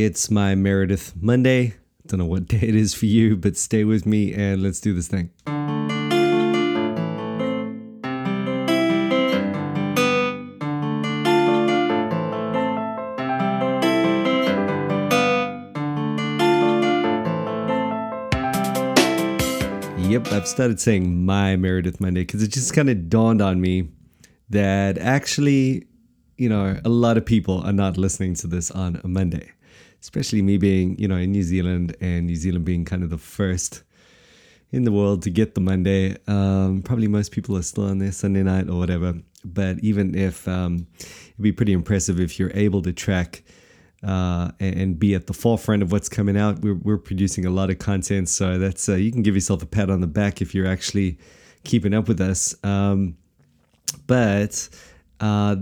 It's my Meredith Monday. Don't know what day it is for you, but stay with me and let's do this thing. Yep, I've started saying my Meredith Monday because it just kind of dawned on me that actually, you know, a lot of people are not listening to this on a Monday, especially me being, you know, in New Zealand and New Zealand being kind of the first in the world to get the Monday. Um, probably most people are still on their Sunday night or whatever. But even if um, it'd be pretty impressive if you're able to track uh, and, be at the forefront of what's coming out. We're, we're producing a lot of content, so that's uh, you can give yourself a pat on the back if you're actually keeping up with us. Um, but uh,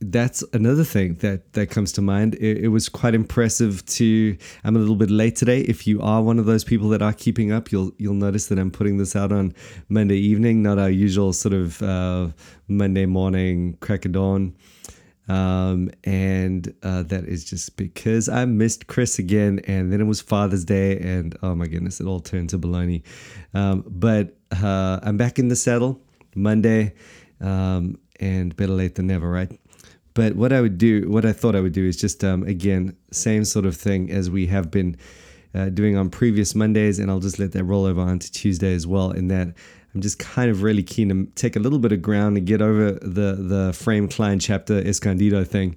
that's another thing that that comes to mind. It, it, was quite impressive to. I'm a little bit late today. If you are one of those people that are keeping up, you'll you'll notice that I'm putting this out on Monday evening, not our usual sort of uh, Monday morning crack of dawn. Um, and uh, that is just because I missed Chris again, and then it was Father's Day, and oh my goodness, it all turned to baloney. Um, but uh, I'm back in the saddle Monday, um, and better late than never, right? But what I would do, what I thought I would do, is just um, again, same sort of thing as we have been uh, doing on previous Mondays, and I'll just let that roll over onto Tuesday as well. In that I'm just kind of really keen to take a little bit of ground and get over the the frame Kline chapter Escondido thing.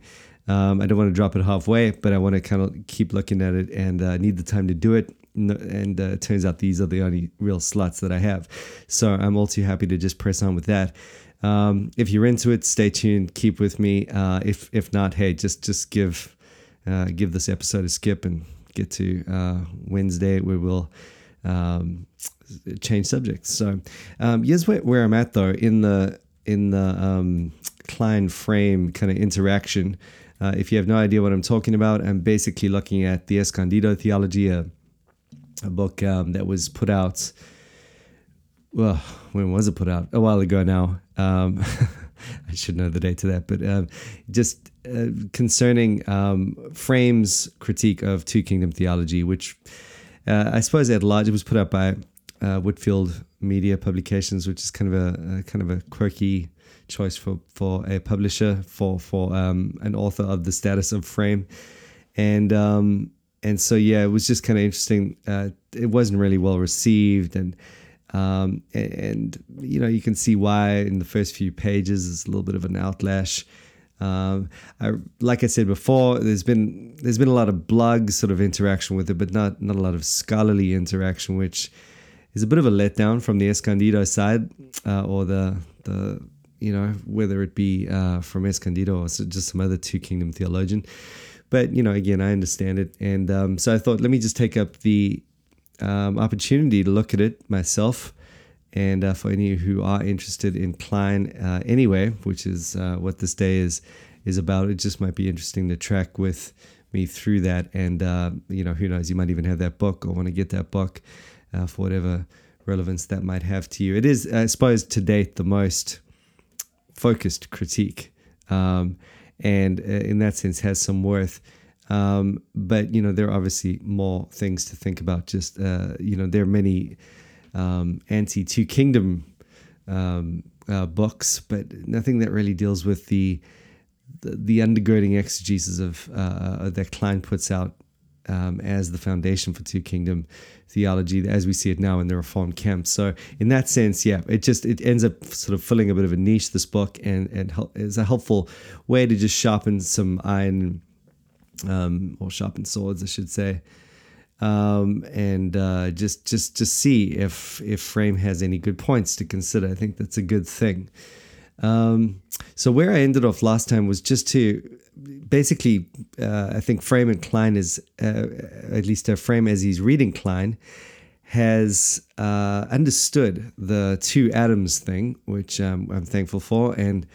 Um, I don't want to drop it halfway, but I want to kind of keep looking at it and uh, need the time to do it. And uh, it turns out these are the only real slots that I have. So I'm all too happy to just press on with that. Um, if you're into it, stay tuned. Keep with me. Uh, if if not, hey, just just give uh, give this episode a skip and get to uh, Wednesday we'll um, change subjects. So um, here's where, where, I'm at though in the in the um, Kline frame kind of interaction. Uh, if you have no idea what I'm talking about, I'm basically looking at the Escondido theology, a, a book um, that was put out. Well, when was it put out? A while ago now. Um, I should know the date to that, but um, just uh, concerning um, Frame's critique of Two Kingdom theology, which uh, I suppose at large it was put out by uh, Whitefield Media Publications, which is kind of a, a, kind of a quirky choice for, for a publisher for for um, an author of the status of Frame, and um, and so yeah, it was just kind of interesting. Uh, it wasn't really well received, and um, and, you know you can see why in the first few pages is a little bit of an outlash. Um, I, like I said before, there's been there's been a lot of blog sort of interaction with it, but not not a lot of scholarly interaction, which is a bit of a letdown from the Escondido side uh, or the the you know whether it be uh, from Escondido or just some other two kingdom theologian. But you know, again, I understand it, and um, so I thought let me just take up the um, opportunity to look at it myself. And uh, for any who are interested in Kline uh, anyway, which is uh, what this day is is about, it just might be interesting to track with me through that. And uh, you know, who knows, you might even have that book or want to get that book uh, for whatever relevance that might have to you. It is, I suppose, to date the most focused critique, um, and uh, in that sense has some worth. Um, but you know, there are obviously more things to think about. Just uh, you know, there are many um, anti Two Kingdom um, uh, books, but nothing that really deals with the the, the undergirding exegesis of uh, that Kline puts out um, as the foundation for Two Kingdom theology as we see it now in the Reformed camp. So in that sense, yeah, it just it ends up sort of filling a bit of a niche. This book and and is a helpful way to just sharpen some iron, um, or sharpen swords, I should say. Um, and uh, just just just see if if Frame has any good points to consider. I think that's a good thing. Um, so where I ended off last time was just to basically, uh, I think Frame and Kline is, uh, at least a Frame as he's reading Kline, has uh, understood the two atoms thing, which um, I'm thankful for, and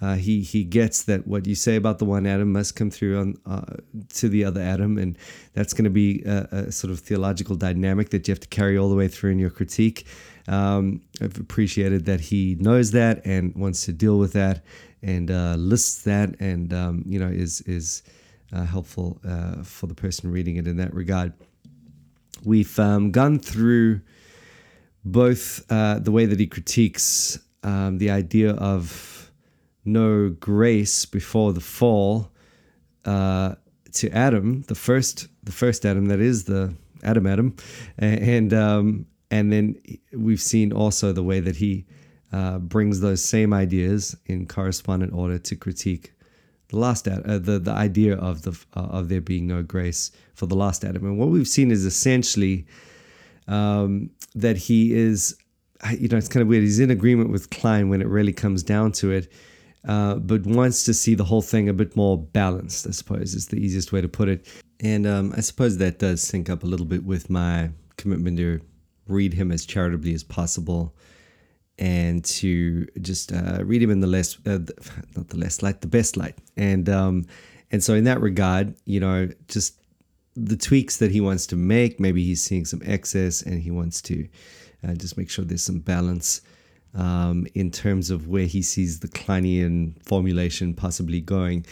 uh, he he gets that what you say about the one atom must come through on uh, to the other atom, and that's going to be a, a, sort of theological dynamic that you have to carry all the way through in your critique. Um, I've appreciated that he knows that and wants to deal with that and uh, lists that and um, you know is is uh, helpful uh, for the person reading it in that regard. We've um, gone through both uh, the way that he critiques um, the idea of no grace before the fall uh, to Adam, the first, the first Adam, that is the Adam Adam, and um, and then we've seen also the way that he uh, brings those same ideas in correspondent order to critique the last Adam, uh, the the idea of the uh, of there being no grace for the last Adam. And what we've seen is essentially um, that he is, you know, it's kind of weird. He's in agreement with Kline when it really comes down to it. Uh, but wants to see the whole thing a bit more balanced, I suppose, is the easiest way to put it. And um, I suppose that does sync up a little bit with my commitment to read him as charitably as possible and to just uh, read him in the less, uh, not the less light, the best light. And um, and so in that regard, you know, just the tweaks that he wants to make, maybe he's seeing some excess, and he wants to uh, just make sure there's some balance um, in terms of where he sees the Klinean formulation possibly going.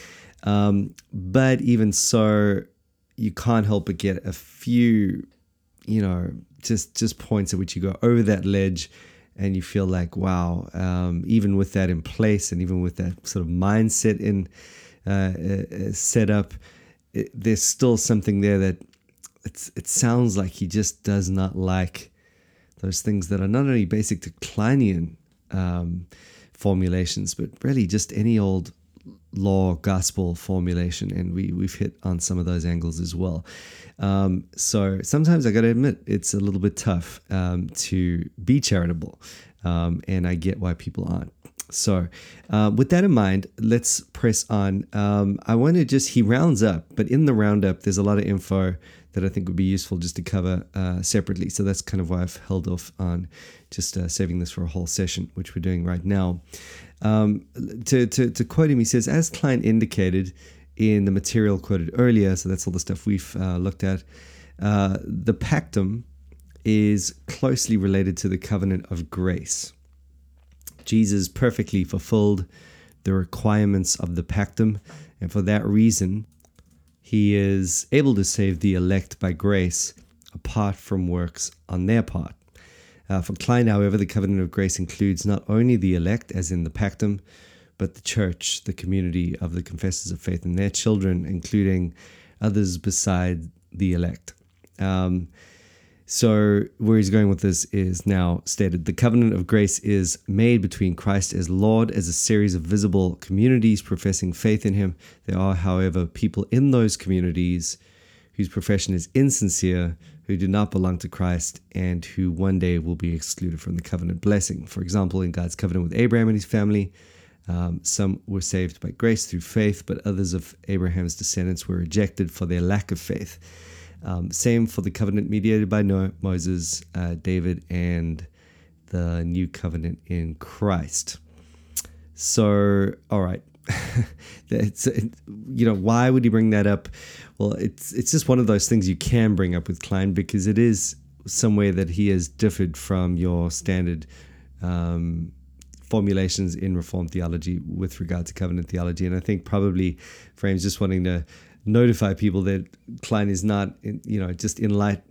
Um, but even so, you can't help but get a few, you know, just just points at which you go over that ledge and you feel like wow um, even with that in place and even with that sort of mindset in uh, uh, set up it, there's still something there that it's it sounds like he just does not like those things that are not only basic to um, formulations but really just any old law gospel formulation and we we've hit on some of those angles as well um, so sometimes I got to admit it's a little bit tough um, to be charitable, um, and I get why people aren't. So, uh, with that in mind, let's press on. Um, I want to just, he rounds up, but in the roundup, there's a lot of info that I think would be useful just to cover uh, separately. So, that's kind of why I've held off on just uh, saving this for a whole session, which we're doing right now. Um, to, to, to quote him, he says, as Kline indicated, in the material quoted earlier. So that's all the stuff we've uh, looked at. Uh, the pactum is closely related to the covenant of grace. Jesus perfectly fulfilled the requirements of the pactum, and for that reason, he is able to save the elect by grace apart from works on their part. Uh, for Kline, however, the covenant of grace includes not only the elect, as in the pactum, but the church, the community of the confessors of faith, and their children, including others beside the elect. Um, so, where he's going with this is now stated the covenant of grace is made between Christ as Lord as a series of visible communities professing faith in him. There are, however, people in those communities whose profession is insincere, who do not belong to Christ, and who one day will be excluded from the covenant blessing. For example, in God's covenant with Abraham and his family, um, some were saved by grace through faith, but others of Abraham's descendants were rejected for their lack of faith. Um, same for the covenant mediated by Noah, Moses, uh, David, and the new covenant in Christ. So, all right. it's, you know, why would he bring that up? Well, it's it's just one of those things you can bring up with Kline because it is somewhere that he has differed from your standard um, formulations in Reformed theology with regard to covenant theology. And I think probably Frame's just wanting to notify people that Kline is not, you know, just in light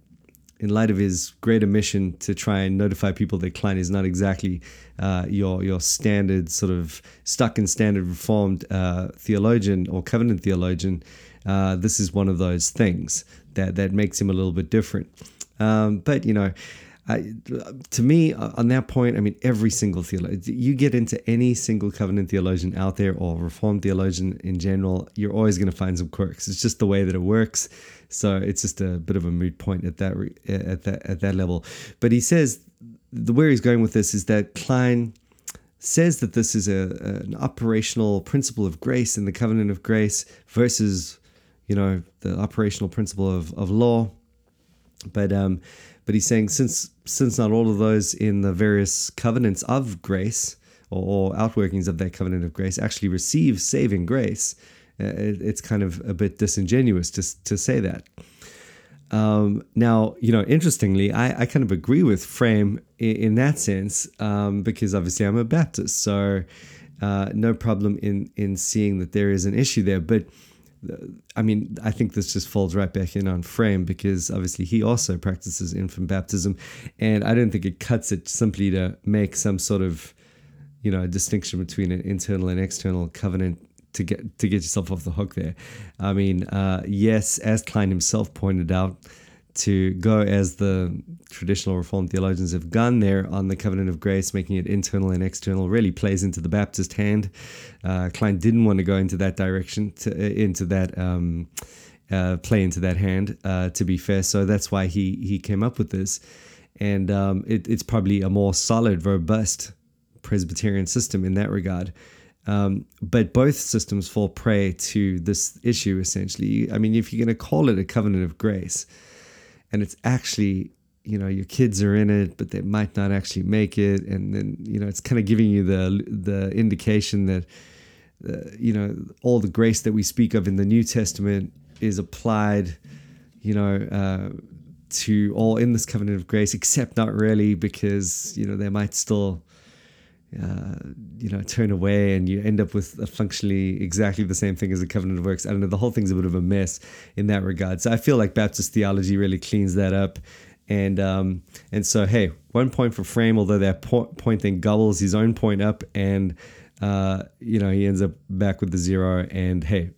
in light of his greater mission to try and notify people that Kline is not exactly uh, your your standard sort of stuck in standard reformed uh, theologian or covenant theologian, uh, this is one of those things that that makes him a little bit different. Um, but you know, I, to me, uh, on that point, I mean, every single theologian, you get into any single covenant theologian out there or reformed theologian in general, you're always going to find some quirks. It's just the way that it works. So it's just a bit of a moot point at that at that at that level. But he says the where he's going with this is that Kline says that this is a, an operational principle of grace in the covenant of grace versus, you know, the operational principle of, of law. But um, but he's saying since since not all of those in the various covenants of grace or, or outworkings of that covenant of grace actually receive saving grace, uh, it, it's kind of a bit disingenuous to to say that. Um, now, you know, interestingly, I, I kind of agree with Frame in, in that sense um, because obviously I'm a Baptist, so uh, no problem in in seeing that there is an issue there. But I mean, I think this just falls right back in on Frame because obviously he also practices infant baptism, and I don't think it cuts it simply to make some sort of, you know, distinction between an internal and external covenant to get to get yourself off the hook there. I mean, uh, yes, as Kline himself pointed out, to go as the traditional Reformed theologians have gone there on the covenant of grace, making it internal and external, really plays into the Baptist hand. Uh, Kline didn't want to go into that direction, to, uh, into that. Um, uh, play into that hand, uh, to be fair. So that's why he he came up with this, and um, it, it's probably a more solid, robust Presbyterian system in that regard. Um, but both systems fall prey to this issue essentially. I mean, if you're going to call it a covenant of grace, and it's actually you know your kids are in it but they might not actually make it. And then you know it's kind of giving you the the indication that uh, you know all the grace that we speak of in the new testament is applied you know uh, to all in this covenant of grace except not really because you know they might still uh, you know, turn away and you end up with a functionally exactly the same thing as the covenant of works. I don't know. The whole thing's a bit of a mess in that regard. So I feel like Baptist theology really cleans that up. And um, and so hey, one point for Frame, although that po- point then gobbles his own point up, and uh, you know he ends up back with the zero. And hey,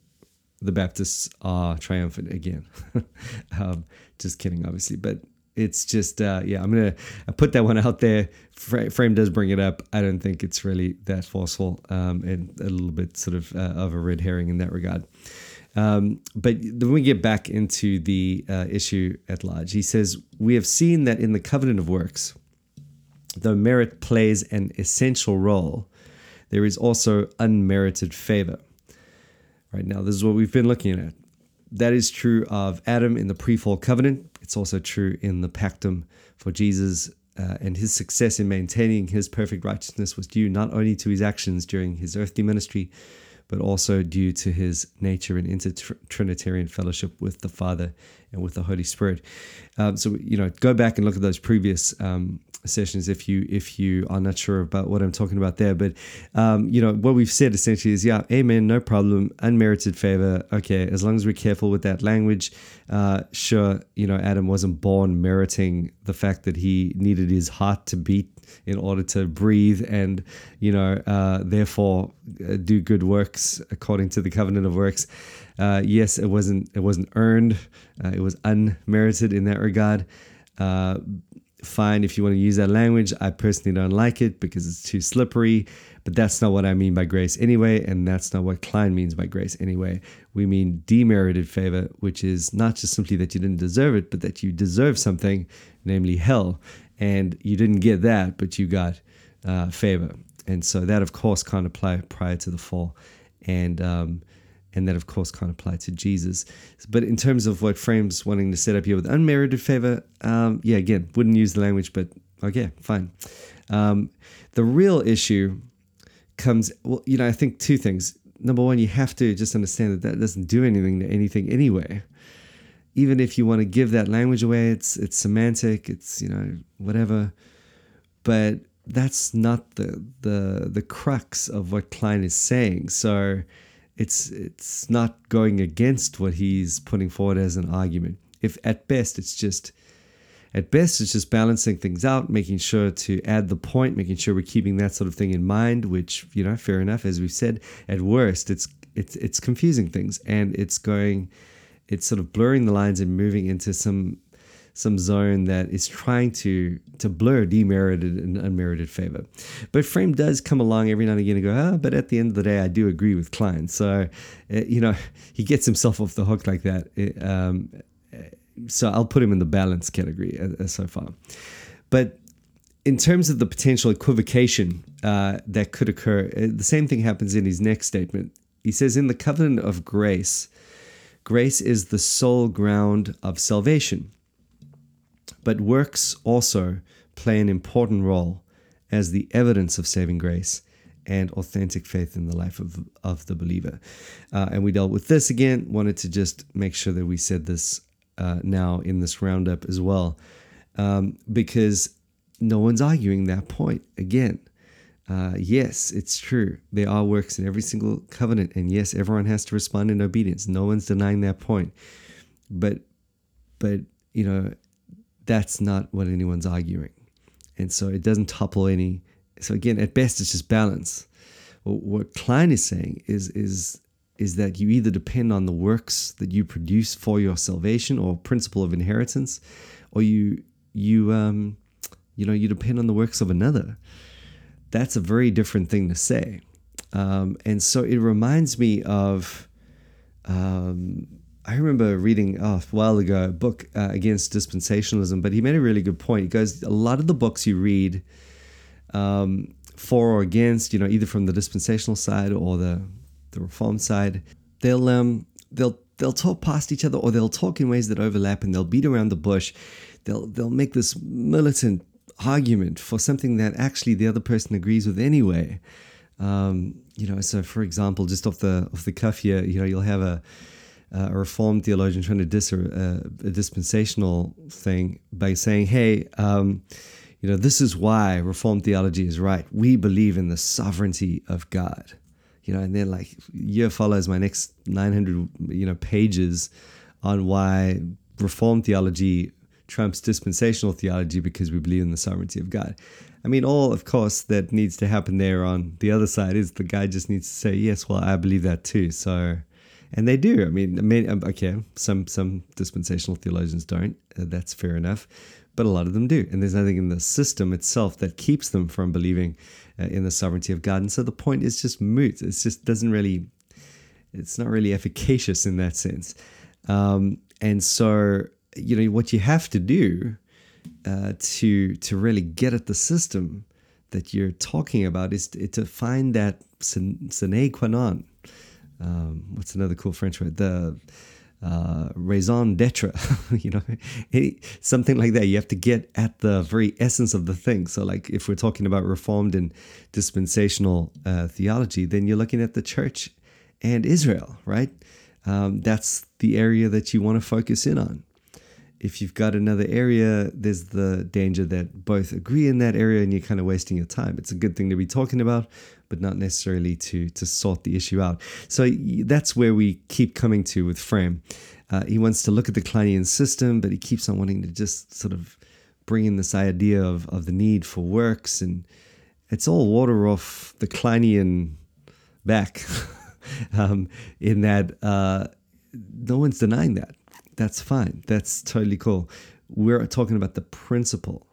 the Baptists are triumphant again. um, just kidding, obviously, but it's just uh, yeah i'm gonna put that one out there. Frame does bring it up. I don't think it's really that forceful um, and a little bit sort of uh, of a red herring in that regard. Um, but then we get back into the uh, issue at large. He says we have seen that in the covenant of works though merit plays an essential role there is also unmerited favor. Right now this is what we've been looking at. That is true of Adam in the pre-fall covenant. It's also true in the pactum for Jesus, uh, and his success in maintaining his perfect righteousness was due not only to his actions during his earthly ministry, but also due to his nature and inter-Trinitarian fellowship with the Father and with the Holy Spirit. Um, so you know, go back and look at those previous um, sessions if you if you are not sure about what I'm talking about there. But um, you know what we've said essentially is yeah, amen, no problem, unmerited favor. Okay, as long as we're careful with that language. Uh, sure, you know Adam wasn't born meriting the fact that he needed his heart to beat in order to breathe and you know uh, therefore uh, do good works according to the covenant of works. Uh, yes, it wasn't it wasn't earned. Uh, it was unmerited in that regard. Uh, fine if you want to use that language. I personally don't like it because it's too slippery, but that's not what I mean by grace anyway, and that's not what Kline means by grace anyway. We mean demerited favor, which is not just simply that you didn't deserve it, but that you deserve something, namely hell, and you didn't get that, but you got uh, favor. And so that, of course, can't apply prior to the fall. And um, and that of course can't apply to Jesus. But in terms of what Frame's wanting to set up here with unmerited favor, um, yeah, again, wouldn't use the language, but okay, fine. Um, the real issue comes, well, you know, I think two things. Number one, you have to just understand that that doesn't do anything to anything anyway. Even if you want to give that language away, it's it's semantic, it's you know whatever, but that's not the the the crux of what Kline is saying. So it's it's not going against what he's putting forward as an argument. If at best it's just at best it's just balancing things out, making sure to add the point, making sure we're keeping that sort of thing in mind, which, you know, fair enough, as we've said, at worst it's it's it's confusing things and it's going it's sort of blurring the lines and moving into some some zone that is trying to to blur demerited and unmerited favor. But Frame does come along every now and again and go, ah, but at the end of the day, I do agree with Kline. So, uh, you know, he gets himself off the hook like that. Eh, um, so I'll put him in the balance category uh, so far. But in terms of the potential equivocation uh, that could occur, the same thing happens in his next statement. He says, In the covenant of grace, grace is the sole ground of salvation. But works also play an important role as the evidence of saving grace and authentic faith in the life of, of the believer. Uh, and we dealt with this again, wanted to just make sure that we said this uh, now in this roundup as well, um, because no one's arguing that point again. Uh, yes, it's true. There are works in every single covenant, and yes, everyone has to respond in obedience. No one's denying that point. But, but you know, that's not what anyone's arguing, and so it doesn't topple any. So again, at best, it's just balance. What Kline is saying is is is that you either depend on the works that you produce for your salvation or principle of inheritance, or you you um, you know you depend on the works of another that's a very different thing to say. Um, and so it reminds me of, um, I remember reading oh, a while ago a book uh, against dispensationalism, but he made a really good point. He goes, a lot of the books you read um, for or against, you know, either from the dispensational side or the, the reform side, they'll, um, they'll, they'll talk past each other or they'll talk in ways that overlap and they'll beat around the bush. They'll, they'll make this militant argument for something that actually the other person agrees with anyway. Um, you know, so for example, just off the off the cuff here, you know, you'll have a a reformed theologian trying to diss a, a dispensational thing by saying, "Hey, um, you know, this is why reformed theology is right. We believe in the sovereignty of God." You know, and then like year follows my next 900 you know pages on why reformed theology trumps dispensational theology because we believe in the sovereignty of God. I mean, all, of course, that needs to happen there on the other side is the guy just needs to say, yes, well, I believe that too. So, and they do. I mean, I mean um, okay, some some dispensational theologians don't. Uh, that's fair enough, but a lot of them do. And there's nothing in the system itself that keeps them from believing uh, in the sovereignty of God. And so the point is just moot. It just doesn't really, it's not really efficacious in that sense. Um, and so you know what you have to do uh, to to really get at the system that you're talking about is to, find that sine qua non. Um, what's another cool French word? The uh, raison d'etre, you know, something like that. You have to get at the very essence of the thing. So, like, if we're talking about reformed and dispensational uh, theology, then you're looking at the church and Israel, right? Um, that's the area that you want to focus in on if you've got another area, there's the danger that both agree in that area and you're kind of wasting your time. It's a good thing to be talking about, but not necessarily to to sort the issue out. So that's where we keep coming to with Frame. Uh, he wants to look at the Klinean system, but he keeps on wanting to just sort of bring in this idea of, of the need for works, and it's all water off the Klinean back. um, in that uh, no one's denying that that's fine. That's totally cool. We're talking about the principle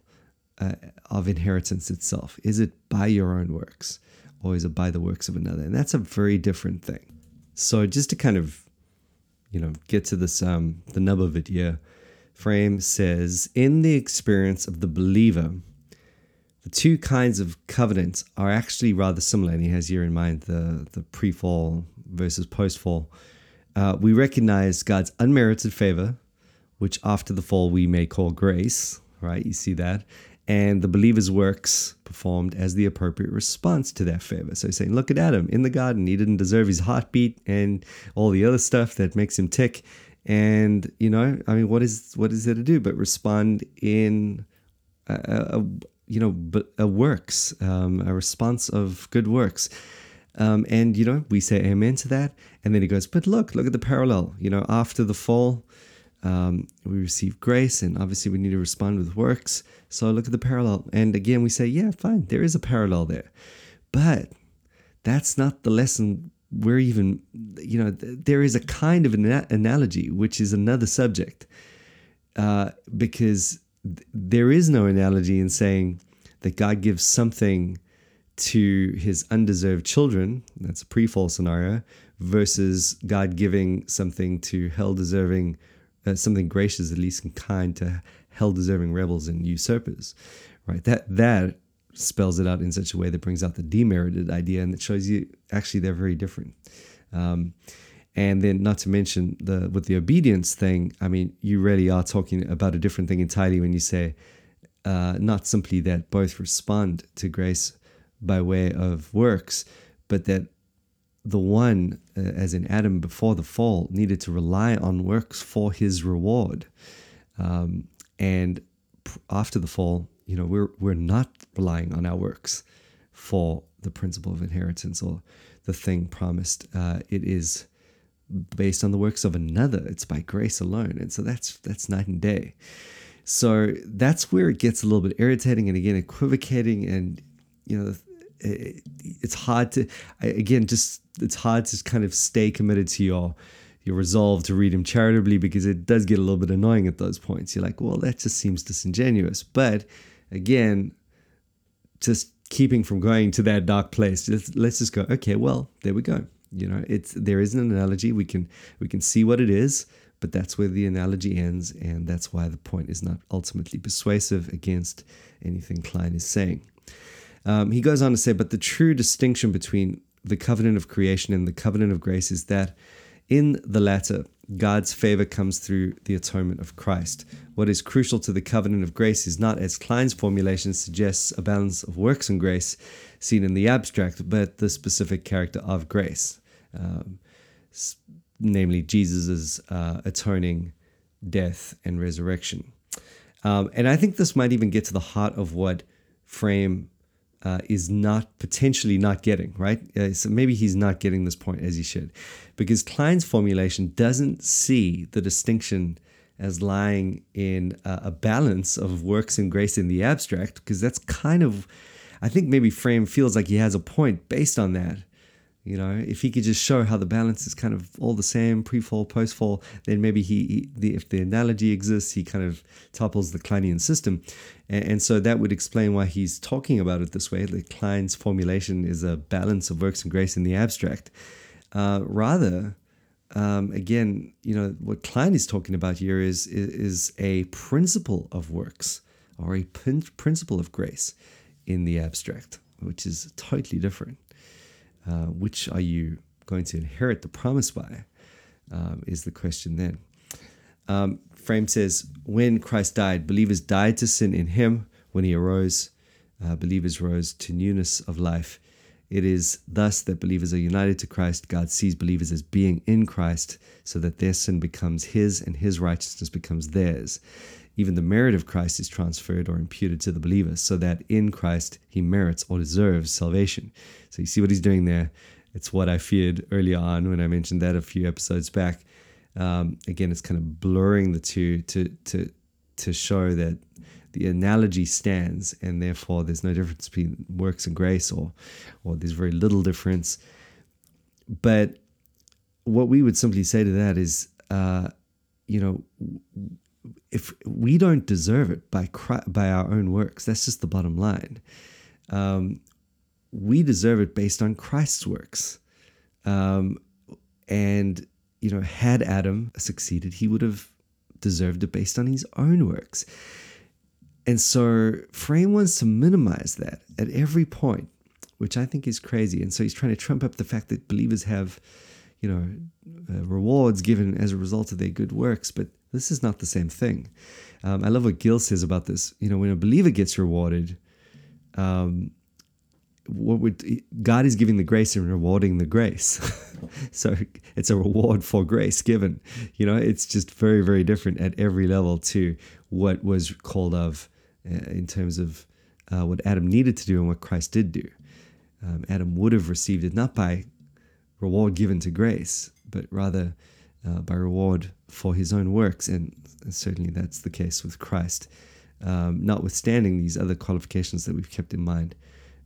uh, of inheritance itself. Is it by your own works or is it by the works of another? And that's a very different thing. So just to kind of, you know, get to this, um, the nub of it here, Frame says, in the experience of the believer, the two kinds of covenants are actually rather similar. And he has here in mind the, the pre-fall versus post-fall uh, we recognize God's unmerited favor, which after the fall we may call grace, right? You see that. And the believer's works performed as the appropriate response to that favor. So he's saying, look at Adam in the garden. He didn't deserve his heartbeat and all the other stuff that makes him tick. And, you know, I mean, what is what is there to do but respond in a, a you know, a works, um, a response of good works. Um, and, you know, we say amen to that. And then he goes, but look, look at the parallel. You know, after the fall, um, we receive grace, and obviously we need to respond with works. So look at the parallel. And again, we say, yeah, fine, there is a parallel there. But that's not the lesson we're even, you know, there is a kind of an analogy, which is another subject. Uh, because th- there is no analogy in saying that God gives something to his undeserved children, that's a pre fall scenario, versus God giving something to hell deserving, uh, something gracious, at least and kind to hell deserving rebels and usurpers, right? That, that spells it out in such a way that brings out the demerited idea and it shows you actually they're very different. Um, and then, not to mention the with the obedience thing, I mean, you really are talking about a different thing entirely when you say uh, not simply that both respond to grace by way of works, but that the one, uh, as in Adam before the fall, needed to rely on works for his reward. Um, and after the fall, you know, we're, we're not relying on our works for the principle of inheritance or the thing promised. Uh, it is based on the works of another. It's by grace alone, and so that's that's night and day. So that's where it gets a little bit irritating and again equivocating, and you know it's hard to again just it's hard to kind of stay committed to your your resolve to read him charitably because it does get a little bit annoying at those points. You're like, well, that just seems disingenuous. But again, just keeping from going to that dark place, just, let's just go, okay, well, there we go. You know, it's there is an analogy. We can we can see what it is, but that's where the analogy ends, and that's why the point is not ultimately persuasive against anything Kline is saying. Um, he goes on to say, but the true distinction between the covenant of creation and the covenant of grace is that in the latter, God's favor comes through the atonement of Christ. What is crucial to the covenant of grace is not, as Kline's formulation suggests, a balance of works and grace seen in the abstract, but the specific character of grace, um, namely Jesus' uh, atoning death and resurrection. Um, and I think this might even get to the heart of what Frame uh, is not potentially not getting, right? Uh, so maybe he's not getting this point as he should, because Kline's formulation doesn't see the distinction as lying in a balance of works and grace in the abstract, because that's kind of, I think maybe Frame feels like he has a point based on that. You know, if he could just show how the balance is kind of all the same, pre-fall, post-fall, then maybe he, he the, if the analogy exists, he kind of topples the Klinean system. And, and, so that would explain why he's talking about it this way. The Kline's formulation is a balance of works and grace in the abstract. Uh, rather, um, again, you know, what Kline is talking about here is, is, is a principle of works or a principle of grace in the abstract, which is totally different. Uh, which are you going to inherit the promise by? Um, is the question then. Um, Frame says, when Christ died, believers died to sin in him. When he arose, uh, believers rose to newness of life. It is thus that believers are united to Christ. God sees believers as being in Christ so that their sin becomes his and his righteousness becomes theirs. Even the merit of Christ is transferred or imputed to the believer so that in Christ he merits or deserves salvation. So you see what he's doing there. It's what I feared earlier on when I mentioned that a few episodes back. Um, again, it's kind of blurring the two to to to show that the analogy stands, and therefore there's no difference between works and grace, or or there's very little difference. But what we would simply say to that is, uh, you know, if we don't deserve it by by our own works, that's just the bottom line. Um, we deserve it based on Christ's works. Um, and, you know, had Adam succeeded, he would have deserved it based on his own works. And so Frame wants to minimize that at every point, which I think is crazy. And so he's trying to trump up the fact that believers have, you know, uh, rewards given as a result of their good works. But this is not the same thing. Um, I love what Gill says about this. You know, when a believer gets rewarded, um, what would God is giving the grace and rewarding the grace. so it's a reward for grace given. You know, it's just very, very different at every level to what was called of uh, in terms of uh, what Adam needed to do and what Christ did do. Um, Adam would have received it not by reward given to grace, but rather uh, by reward for his own works. And certainly that's the case with Christ, um, notwithstanding these other qualifications that we've kept in mind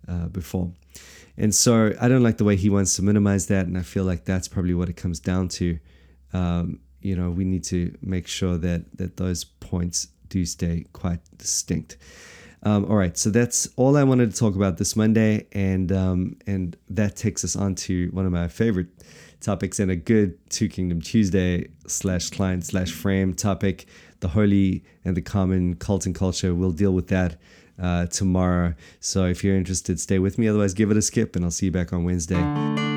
uh, before. And so I don't like the way he wants to minimize that. And I feel like that's probably what it comes down to. Um, you know, we need to make sure that, that those points do stay quite distinct. Um, all right, so that's all I wanted to talk about this Monday, and um, and that takes us on to one of my favorite topics and a good Two Kingdom Tuesday slash Kline slash frame topic, the holy and the common cult and culture. We'll deal with that uh, tomorrow. So if you're interested, stay with me. Otherwise, give it a skip, and I'll see you back on Wednesday.